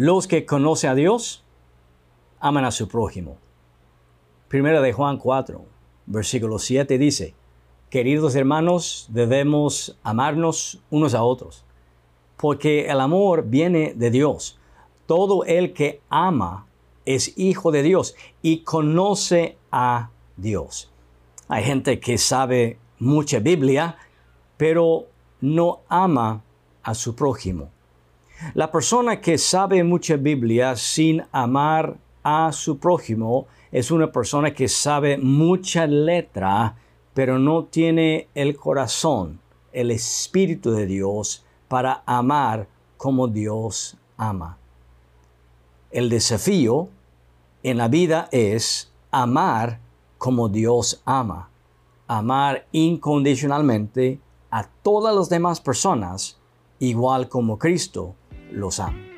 Los que conocen a Dios aman a su prójimo. Primera de Juan 4, versículo 7 dice, Queridos hermanos, debemos amarnos unos a otros, porque el amor viene de Dios. Todo el que ama es hijo de Dios y conoce a Dios. Hay gente que sabe mucha Biblia, pero no ama a su prójimo. La persona que sabe mucha Biblia sin amar a su prójimo es una persona que sabe mucha letra, pero no tiene el corazón, el Espíritu de Dios para amar como Dios ama. El desafío en la vida es amar como Dios ama, amar incondicionalmente a todas las demás personas igual como Cristo los ama.